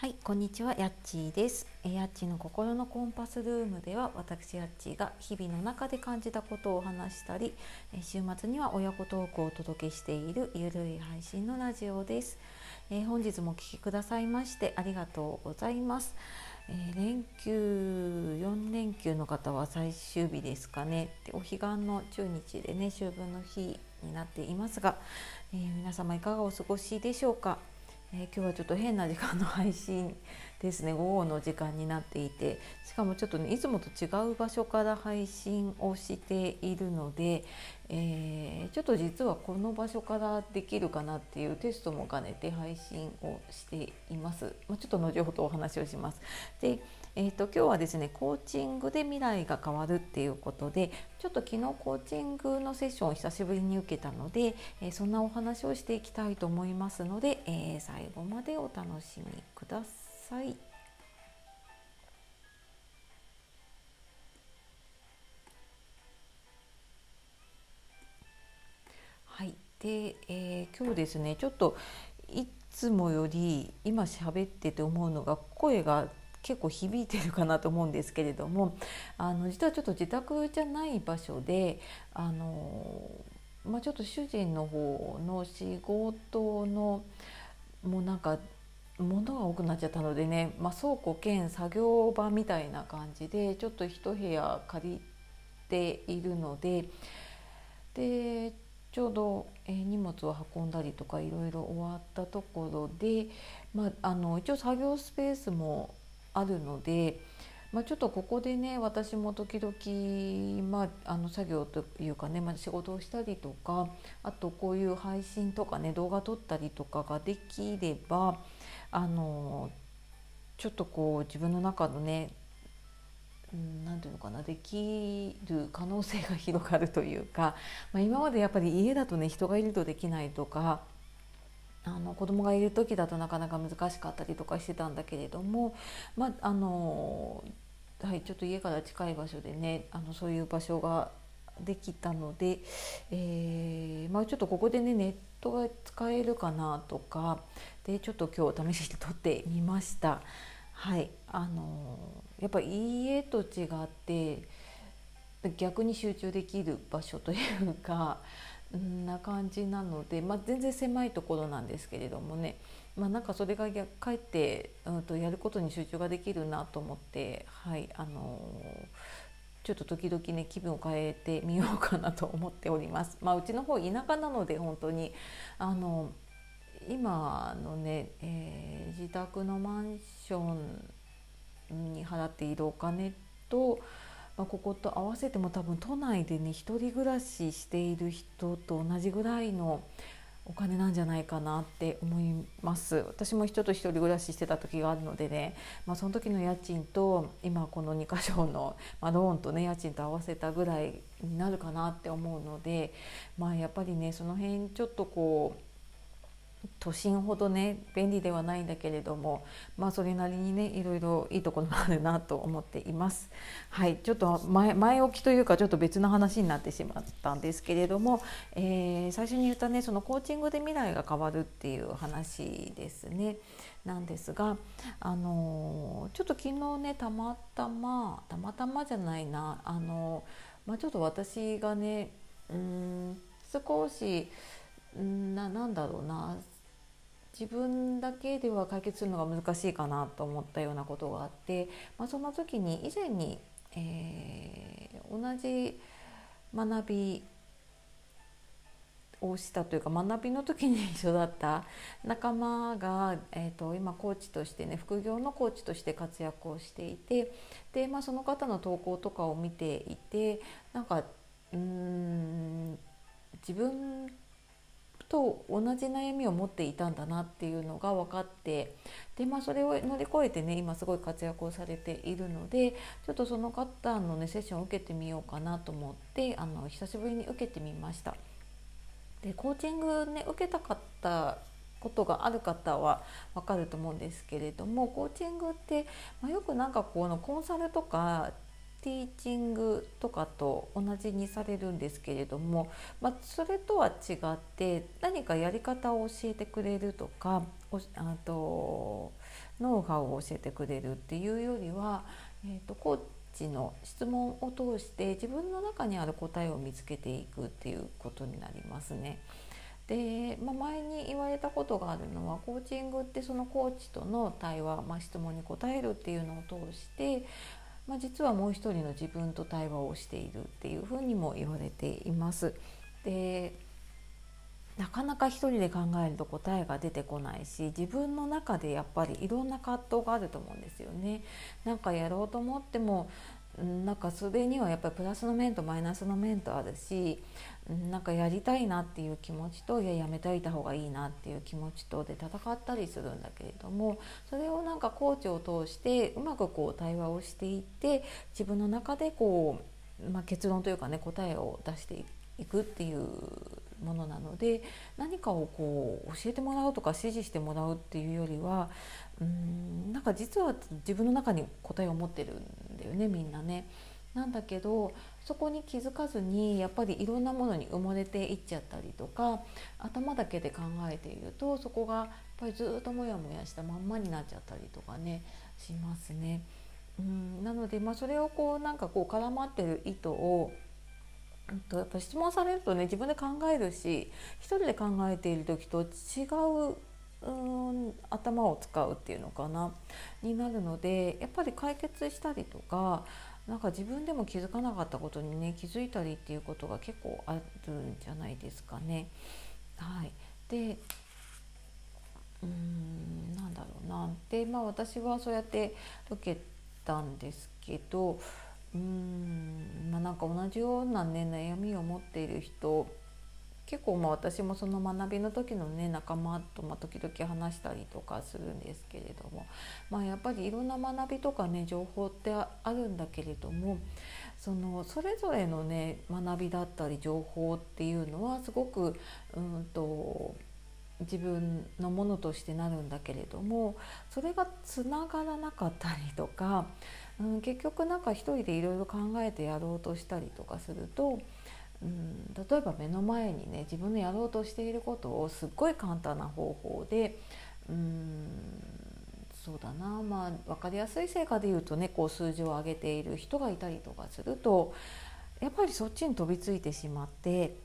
はい、こんにちは、やっちーです。やっちーの心のコンパスルームでは、私やっちーが日々の中で感じたことをお話したり、週末には親子トークをお届けしているゆるい配信のラジオです。えー本日もお聞きくださいましてありがとうございます。えー連休4連休の方は最終日ですかね。でお彼岸の中日でね秋分の日になっていますが、えー皆様いかがお過ごしでしょうか。今日はちょっと変な時間の配信ですね。午後の時間になっていてしかもちょっとねいつもと違う場所から配信をしているので、えーちょっと実はこの場所からできるかなっていうテストも兼ねて配信をしています、まあ、ちょっと後ほどお話をします。でえー、と今日はですねコーチングで未来が変わるっていうことでちょっと昨日コーチングのセッションを久しぶりに受けたので、えーそんなお話をしていきたいと思いますので、えー最後までお楽しみください。はい、で、えー今日ですねちょっといつもより今喋ってて思うのが声が結構響いてるかなと思うんですけれどもあの実はちょっと自宅じゃない場所であの、まあ、ちょっと主人の方の仕事のもうなんか物が多くなっちゃったのでね、まあ、倉庫兼作業場みたいな感じでちょっと一部屋借りているのででちょうど、え荷物を運んだりとかいろいろ終わったところで、まあ、あの一応作業スペースもあるので、まあ、ちょっとここでね私も時々、まあ、あの作業というかね、まあ、仕事をしたりとかあとこういう配信とかね動画撮ったりとかができればあのちょっとこう自分の中のねうんなんていうのかなできる可能性が広がるというか、まあ、今までやっぱり家だとね人がいるとできないとかあの子供がいる時だとなかなか難しかったりとかしてたんだけれども、まああのはい、ちょっと家から近い場所でねあのそういう場所ができたので、えーまあ、ちょっとここでねネットが使えるかなとかでちょっと今日試しに撮ってみました。はい、あのやっぱ家と違って逆に集中できる場所というかんな感じなので、まあ、全然狭いところなんですけれどもね、まあ、なんかそれが逆かえって、うん、とやることに集中ができるなと思って、はい、あのちょっと時々ね気分を変えてみようかなと思っております。まあ、うちの方田舎なので本当にあの今のね、えー自宅のマンションに払っているお金と、まあ、ここと合わせても多分都内でね一人暮らししている人と同じぐらいのお金なんじゃないかなって思います。私も人と一人暮らししてた時があるのでね、まあ、その時の家賃と今この2か所の、まあ、ローンとね家賃と合わせたぐらいになるかなって思うのでまあやっぱりねその辺ちょっとこう都心ほどね便利ではないんだけれどもまあそれなりにねいろいろいいところもあるなと思っています。はいちょっと前前置きというかちょっと別の話になってしまったんですけれども、えー最初に言ったねそのコーチングで未来が変わるっていう話ですね。なんですが、あのちょっと昨日ねたまたまたまたまじゃないなあのまあ、ちょっと私がねうん少しうんななんだろうな自分だけでは解決するのが難しいかなと思ったようなことがあって、まあ、その時に以前に、えー同じ学びをしたというか学びの時に一緒だった仲間が、えー、と今コーチとしてね副業のコーチとして活躍をしていてで、まあ、その方の投稿とかを見ていてなんかうん自分と同じ悩みを持っていたんだなっていうのが分かってで、まあ、それを乗り越えてね今すごい活躍をされているのでちょっとその方のねセッションを受けてみようかなと思ってあの久しぶりに受けてみました。でコーチングね受けたかったことがある方はわかると思うんですけれどもコーチングって、まあ、よくなんかこのコンサルとかティーチングとかと同じにされるんですけれども、まあ、それとは違って何かやり方を教えてくれるとかあとノウハウを教えてくれるっていうよりは、えーと、コーチの質問を通して自分の中にある答えを見つけていくっていうことになりますね。で、まあ、前に言われたことがあるのはコーチングってそのコーチとの対話、まあ、質問に答えるっていうのを通してまあ、実はもう一人の自分と対話をしているっていうふうにも言われています。でなかなか一人で考えると答えが出てこないし自分の中でやっぱりいろんな葛藤があると思うんですよね。なんかやろうと思ってもなんかそれにはやっぱりプラスの面とマイナスの面とあるしなんかやりたいなっていう気持ちといややめといた方がいいなっていう気持ちとで戦ったりするんだけれどもそれをなんかコーチを通してうまくこう対話をしていって自分の中でこう、まあ、結論というかね答えを出していくっていうものなので何かをこう教えてもらうとか指示してもらうっていうよりはうんなんか実は自分の中に答えを持ってるんだよねみんなね。なんだけどそこに気づかずにやっぱりいろんなものに埋もれていっちゃったりとか頭だけで考えているとそこがやっぱりずっとモヤモヤしたまんまになっちゃったりとかねしますね。うんなので、まあ、それをこうなんかこう絡まってる糸をとやっぱ質問されるとね自分で考えるし一人で考えている時と違ううん頭を使うっていうのかなになるのでやっぱり解決したりとかなんか自分でも気づかなかったことにね気づいたりっていうことが結構あるんじゃないですかね。はい、でうんなんだろうなでまあ私はそうやって受けたんですけどうんまあなんか同じようなね悩みを持っている人結構まあ私もその学びの時のね仲間とま時々話したりとかするんですけれども、まあ、やっぱりいろんな学びとかね情報ってあるんだけれどもそのそれぞれのね学びだったり情報っていうのはすごくうんと自分のものとしてなるんだけれどもそれがつながらなかったりとか、うん、結局なんか一人でいろいろ考えてやろうとしたりとかするとうん、例えば目の前にね自分のやろうとしていることをすっごい簡単な方法でうんそうだなまあ分かりやすい成果で言うとねこう数字を上げている人がいたりとかするとやっぱりそっちに飛びついてしまって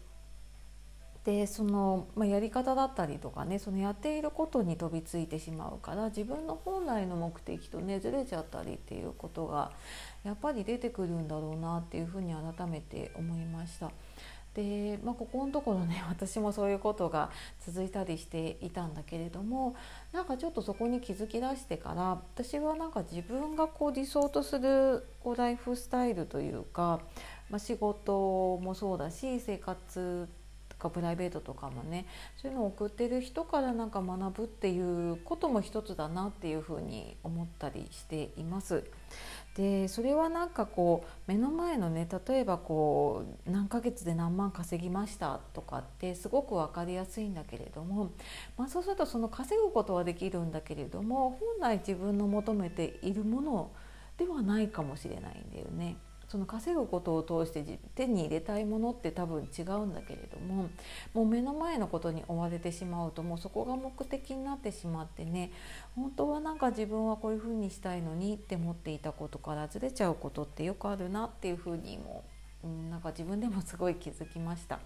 でその、まあ、やり方だったりとかねそのやっていることに飛びついてしまうから自分の本来の目的とねずれちゃったりっていうことがやっぱり出てくるんだろうなっていうふうに改めて思いました。で、まあ、ここのところね 私もそういうことが続いたりしていたんだけれどもなんかちょっとそこに気づき出してから私はなんか自分がこう理想とするこうライフスタイルというか、まあ、仕事もそうだし生活とかプライベートとかもねそういうのを送ってる人からなんか学ぶっていうことも一つだなっていうふうに思ったりしています。でそれはなんかこう目の前のね例えばこう何ヶ月で何万稼ぎましたとかってすごく分かりやすいんだけれども、まあ、そうするとその稼ぐことはできるんだけれども本来自分の求めているものではないかもしれないんだよね。その稼ぐことを通して手に入れたいものって多分違うんだけれどももう目の前のことに追われてしまうともうそこが目的になってしまってね本当はなんか自分はこういうふうにしたいのにって思っていたことからずれちゃうことってよくあるなっていうふうにも、うん、なんか自分でもすごい気づきました。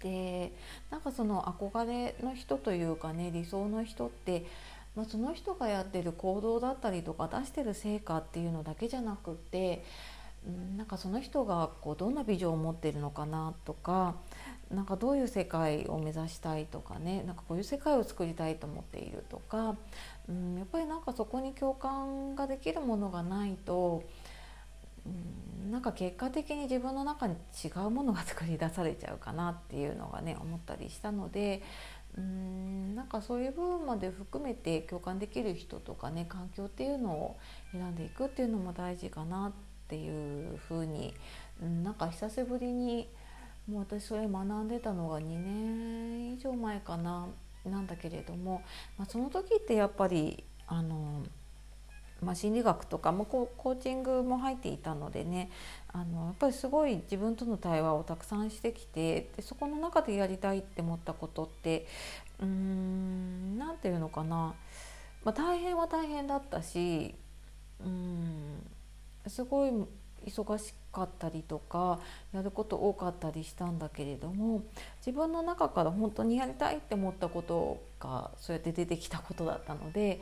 でなんかその憧れの人というかね理想の人ってまあ、その人がやってる行動だったりとか出してる成果っていうのだけじゃなくてなんかその人がこうどんなビジョンを持ってるのかなとかなんかどういう世界を目指したいとかねなんかこういう世界を作りたいと思っているとか、うん、やっぱりなんかそこに共感ができるものがないと、うん、なんか結果的に自分の中に違うものが作り出されちゃうかなっていうのがね思ったりしたのでうんなんかそういう部分まで含めて共感できる人とかね環境っていうのを選んでいくっていうのも大事かなっていうふうに、うん、なんか久しぶりにもう私それ学んでたのが2年以上前かななんだけれども、まあ、その時ってやっぱりあのまあ、心理学とかもコーチングも入っていたのでねあのやっぱりすごい自分との対話をたくさんしてきてでそこの中でやりたいって思ったことってうーん何て言うのかな、まあ、大変は大変だったしうんすごい忙しかったりとかやること多かったりしたんだけれども自分の中から本当にやりたいって思ったことがそうやって出てきたことだったので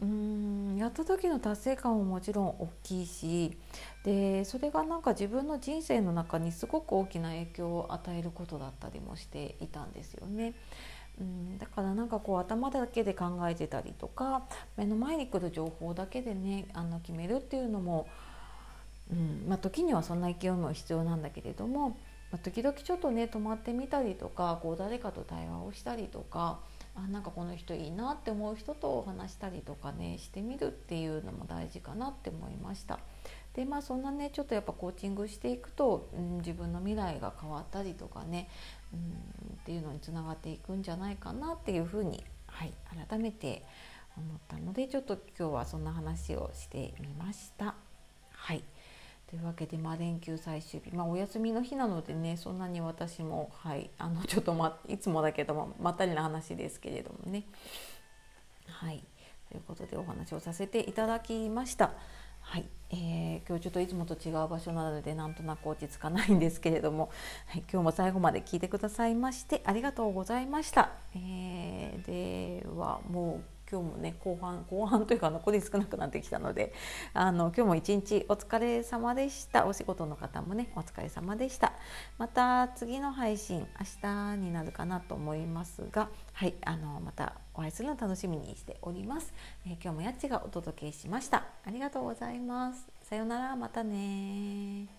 うんやった時の達成感ももちろん大きいしでそれがなんか自分の人生の中にすごく大きな影響を与えることだったりもしていたんですよね。うん、だからなんかこう頭だけで考えてたりとか目の前に来る情報だけでねあの決めるっていうのも、うんまあ、時にはそんな勢いも必要なんだけれども、まあ、時々ちょっとね止まってみたりとかこう誰かと対話をしたりとかあなんかこの人いいなって思う人と話したりとかねしてみるっていうのも大事かなって思いました。でまあそんなねちょっとやっぱコーチングしていくと、うん、自分の未来が変わったりとかね、うん、っていうのにつながっていくんじゃないかなっていうふうに、はい、改めて思ったのでちょっと今日はそんな話をしてみました。はいというわけで、まあ、連休最終日、まあ、お休みの日なのでねそんなに私も、はい、あのちょっと、ま、いつもだけどもまったりな話ですけれどもね。はいということでお話をさせていただきました。はい、えー、今日ちょっといつもと違う場所なのでなんとなく落ち着かないんですけれども、はい、今日も最後まで聞いてくださいましてありがとうございました。えー、ではもう今日もね後半後半というか残り少なくなってきたのであの今日も一日お疲れ様でした。お仕事の方もねお疲れ様でした。また次の配信明日になるかなと思いますがはいあのまたお会いするの楽しみにしております、えー、今日もやっちがお届けしました。ありがとうございます。さようならまたね